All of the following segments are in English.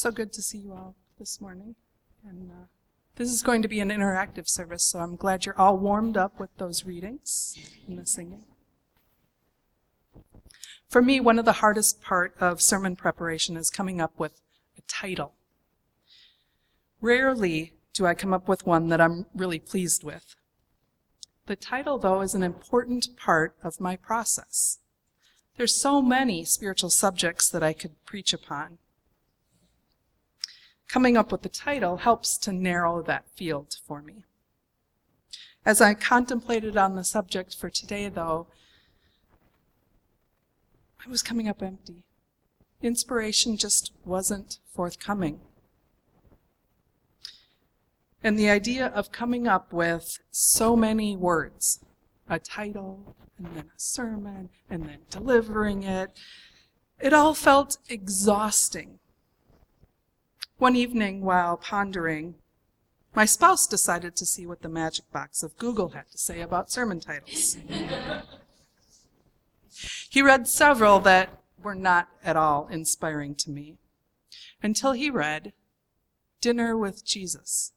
So good to see you all this morning. And uh, this is going to be an interactive service, so I'm glad you're all warmed up with those readings and the singing. For me, one of the hardest part of sermon preparation is coming up with a title. Rarely do I come up with one that I'm really pleased with. The title, though, is an important part of my process. There's so many spiritual subjects that I could preach upon. Coming up with the title helps to narrow that field for me. As I contemplated on the subject for today, though, I was coming up empty. Inspiration just wasn't forthcoming. And the idea of coming up with so many words, a title, and then a sermon, and then delivering it, it all felt exhausting. One evening while pondering, my spouse decided to see what the magic box of Google had to say about sermon titles. he read several that were not at all inspiring to me until he read Dinner with Jesus.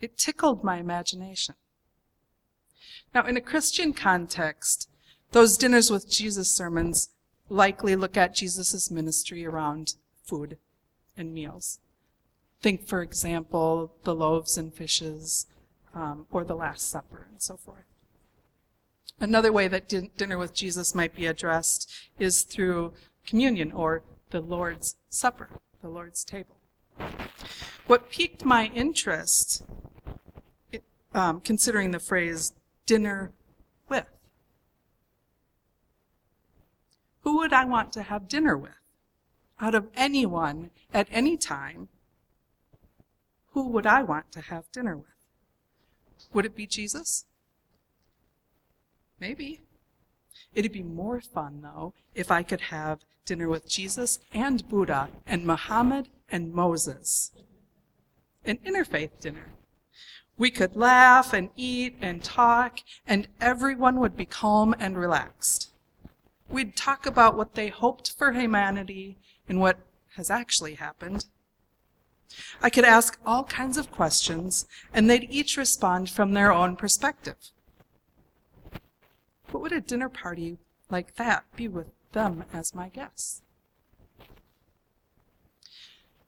It tickled my imagination. Now, in a Christian context, those dinners with Jesus sermons likely look at Jesus' ministry around food and meals. Think, for example, the loaves and fishes, um, or the Last Supper, and so forth. Another way that din- dinner with Jesus might be addressed is through communion or the Lord's Supper, the Lord's table. What piqued my interest, um, considering the phrase dinner with, who would I want to have dinner with? Out of anyone at any time, who would I want to have dinner with? Would it be Jesus? Maybe. It'd be more fun, though, if I could have dinner with Jesus and Buddha and Muhammad and Moses. An interfaith dinner. We could laugh and eat and talk, and everyone would be calm and relaxed. We'd talk about what they hoped for humanity and what has actually happened. I could ask all kinds of questions, and they'd each respond from their own perspective. What would a dinner party like that be with them as my guests?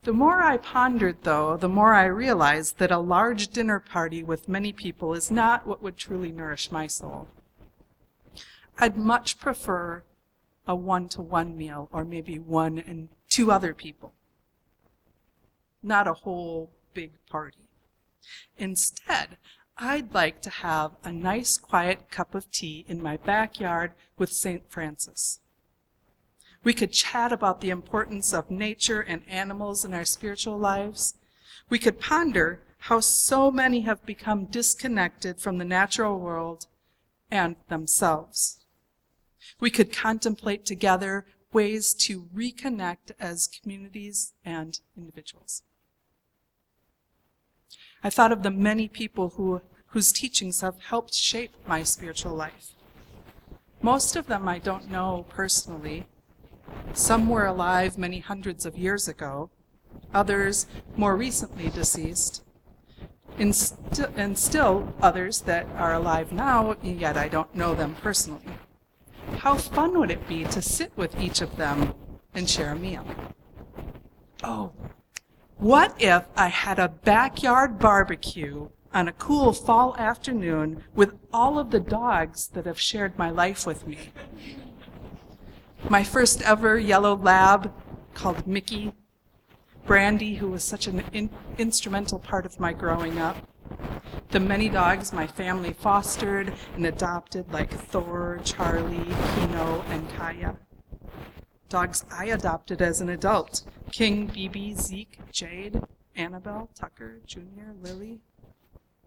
The more I pondered, though, the more I realized that a large dinner party with many people is not what would truly nourish my soul. I'd much prefer a one to one meal, or maybe one and two other people, not a whole big party. Instead, I'd like to have a nice quiet cup of tea in my backyard with St. Francis. We could chat about the importance of nature and animals in our spiritual lives. We could ponder how so many have become disconnected from the natural world and themselves. We could contemplate together ways to reconnect as communities and individuals. I thought of the many people who, whose teachings have helped shape my spiritual life. Most of them I don't know personally. Some were alive many hundreds of years ago, others more recently deceased, and, st- and still others that are alive now, yet I don't know them personally. How fun would it be to sit with each of them and share a meal? Oh, what if I had a backyard barbecue on a cool fall afternoon with all of the dogs that have shared my life with me? My first ever yellow lab called Mickey, Brandy, who was such an in- instrumental part of my growing up, the many dogs my family fostered and adopted, like Thor, Charlie, Kino, and Kaya. Dogs I adopted as an adult King, Bibi, Zeke, Jade, Annabelle, Tucker, Junior, Lily.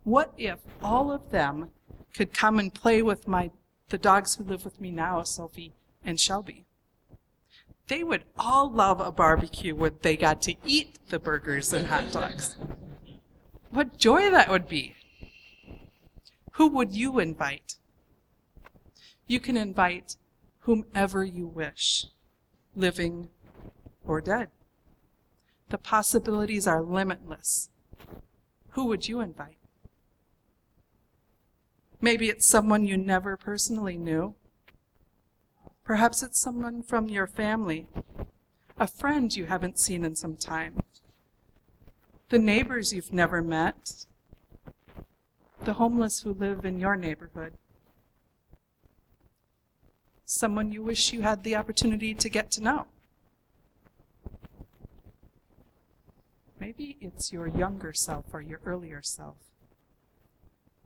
What if all of them could come and play with my the dogs who live with me now, Sophie and Shelby? They would all love a barbecue where they got to eat the burgers and hot dogs. What joy that would be! Who would you invite? You can invite whomever you wish, living or dead. The possibilities are limitless. Who would you invite? Maybe it's someone you never personally knew. Perhaps it's someone from your family, a friend you haven't seen in some time, the neighbors you've never met, the homeless who live in your neighborhood, someone you wish you had the opportunity to get to know. Maybe it's your younger self or your earlier self.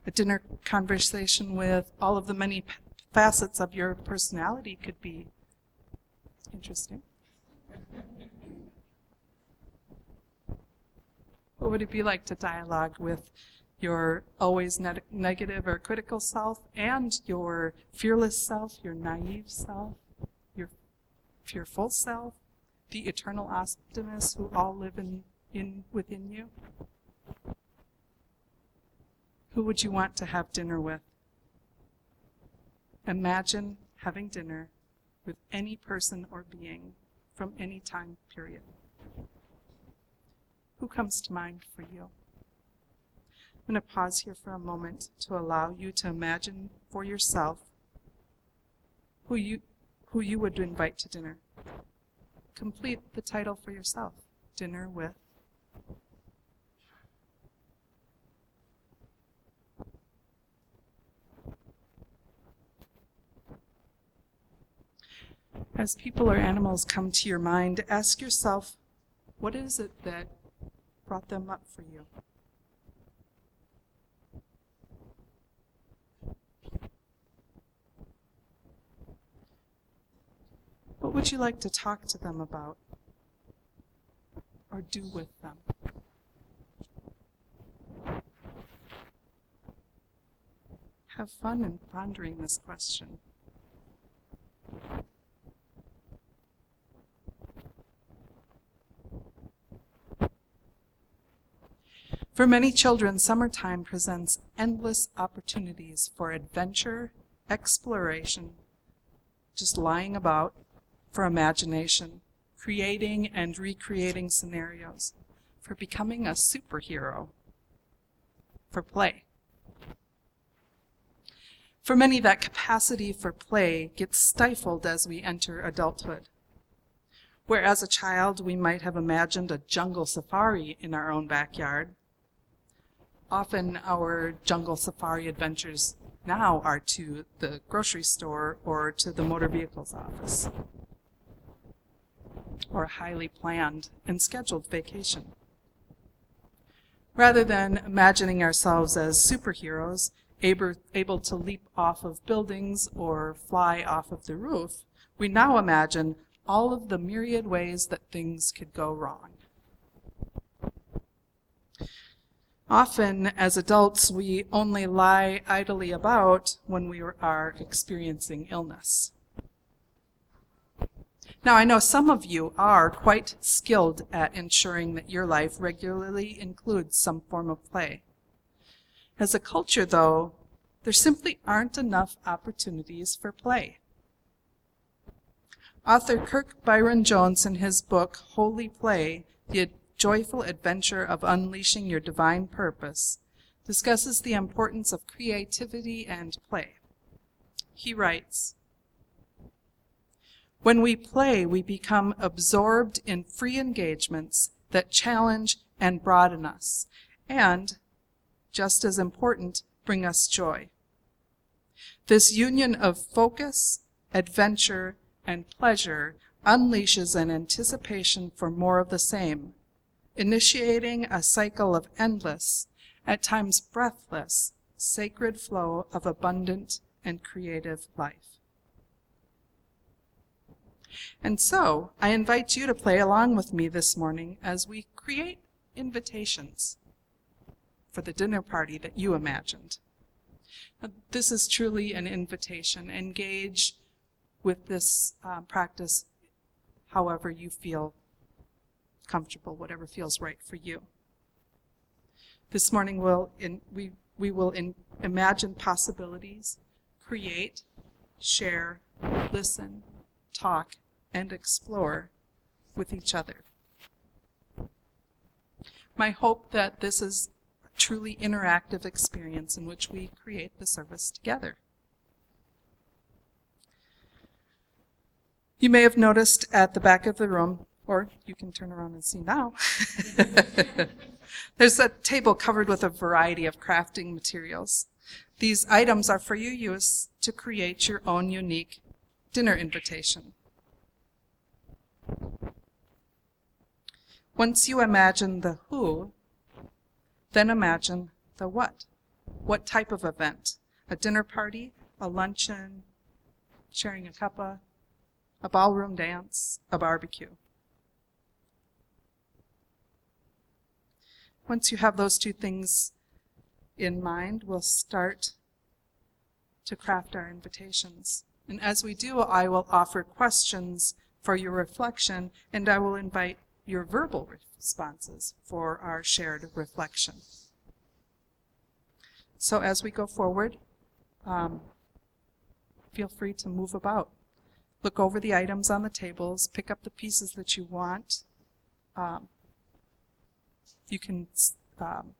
A dinner conversation with all of the many facets of your personality could be interesting. What would it be like to dialogue with your always ne- negative or critical self and your fearless self, your naive self, your fearful self, the eternal optimists who all live in, in within you? Who would you want to have dinner with? Imagine having dinner with any person or being from any time period. Who comes to mind for you? I'm going to pause here for a moment to allow you to imagine for yourself who you who you would invite to dinner. Complete the title for yourself. Dinner with As people or animals come to your mind, ask yourself, what is it that brought them up for you? Would you like to talk to them about or do with them? Have fun in pondering this question. For many children, summertime presents endless opportunities for adventure, exploration, just lying about, for imagination, creating and recreating scenarios, for becoming a superhero, for play. For many, that capacity for play gets stifled as we enter adulthood. Where as a child we might have imagined a jungle safari in our own backyard, often our jungle safari adventures now are to the grocery store or to the motor vehicles office or a highly planned and scheduled vacation. Rather than imagining ourselves as superheroes, able, able to leap off of buildings or fly off of the roof, we now imagine all of the myriad ways that things could go wrong. Often, as adults, we only lie idly about when we are experiencing illness. Now, I know some of you are quite skilled at ensuring that your life regularly includes some form of play. As a culture, though, there simply aren't enough opportunities for play. Author Kirk Byron Jones, in his book Holy Play The Joyful Adventure of Unleashing Your Divine Purpose, discusses the importance of creativity and play. He writes, when we play, we become absorbed in free engagements that challenge and broaden us, and, just as important, bring us joy. This union of focus, adventure, and pleasure unleashes an anticipation for more of the same, initiating a cycle of endless, at times breathless, sacred flow of abundant and creative life. And so, I invite you to play along with me this morning as we create invitations for the dinner party that you imagined. This is truly an invitation. Engage with this uh, practice however you feel comfortable, whatever feels right for you. This morning we'll in, we, we will in, imagine possibilities, create, share, listen, talk, and explore with each other. my hope that this is a truly interactive experience in which we create the service together. You may have noticed at the back of the room, or you can turn around and see now, there's a table covered with a variety of crafting materials. These items are for your use to create your own unique dinner invitation. Once you imagine the who, then imagine the what. What type of event? A dinner party, a luncheon, sharing a cuppa, a ballroom dance, a barbecue. Once you have those two things in mind, we'll start to craft our invitations. And as we do, I will offer questions for your reflection, and I will invite your verbal responses for our shared reflection. So as we go forward, um, feel free to move about. Look over the items on the tables, pick up the pieces that you want. Um, you can um,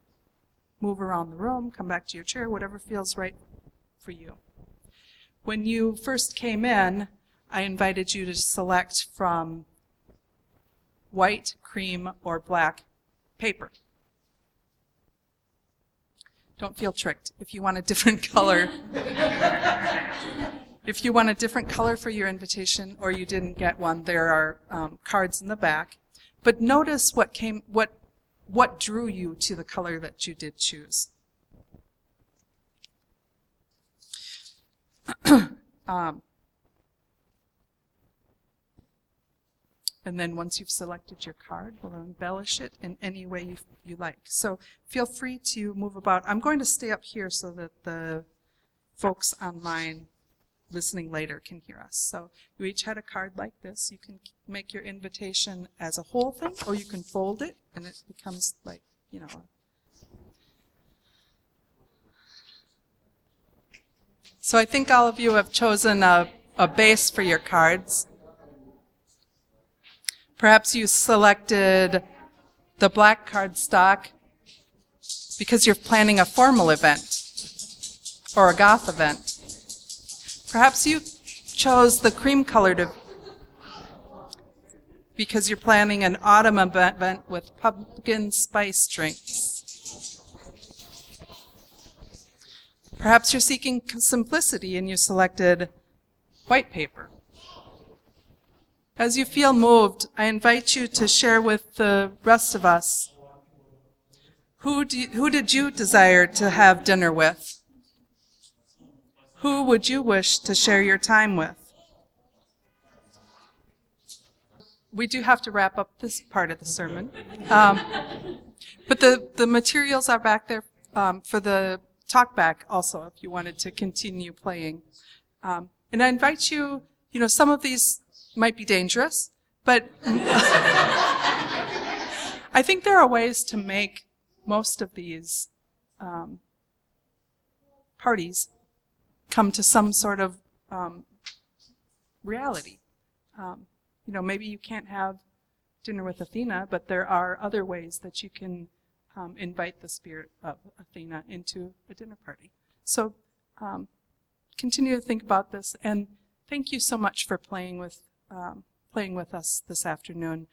move around the room, come back to your chair, whatever feels right for you. When you first came in, I invited you to select from white, cream, or black paper. Don't feel tricked. If you want a different color, if you want a different color for your invitation or you didn't get one, there are um, cards in the back. But notice what came, what what drew you to the color that you did choose? um, and then once you've selected your card, we'll embellish it in any way you, you like. So feel free to move about. I'm going to stay up here so that the folks online listening later can hear us. So you each had a card like this. You can make your invitation as a whole thing, or you can fold it, and it becomes like, you know. So I think all of you have chosen a, a base for your cards. Perhaps you selected the black card stock because you're planning a formal event or a goth event. Perhaps you chose the cream colored because you're planning an autumn event with pumpkin spice drinks. Perhaps you're seeking simplicity and you selected white paper. As you feel moved, I invite you to share with the rest of us who, do, who did you desire to have dinner with? Who would you wish to share your time with? We do have to wrap up this part of the sermon. Um, but the, the materials are back there um, for the talkback also, if you wanted to continue playing. Um, and I invite you, you know, some of these might be dangerous, but I think there are ways to make most of these um, parties come to some sort of um, reality. Um, you know, maybe you can't have dinner with Athena, but there are other ways that you can um, invite the spirit of Athena into a dinner party. So um, continue to think about this, and thank you so much for playing with um, playing with us this afternoon.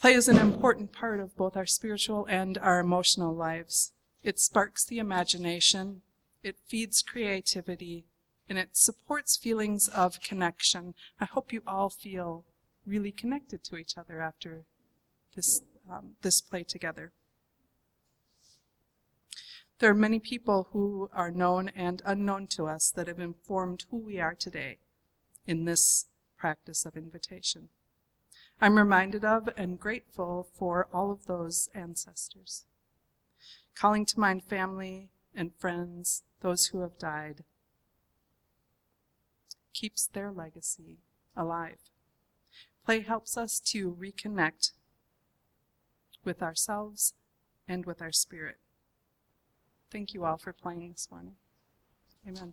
Play is an important part of both our spiritual and our emotional lives. It sparks the imagination, it feeds creativity, and it supports feelings of connection. I hope you all feel really connected to each other after this, um, this play together. There are many people who are known and unknown to us that have informed who we are today in this practice of invitation. I'm reminded of and grateful for all of those ancestors. Calling to mind family and friends those who have died, keeps their legacy alive. Play helps us to reconnect with ourselves and with our spirit. Thank you all for playing this morning. Amen.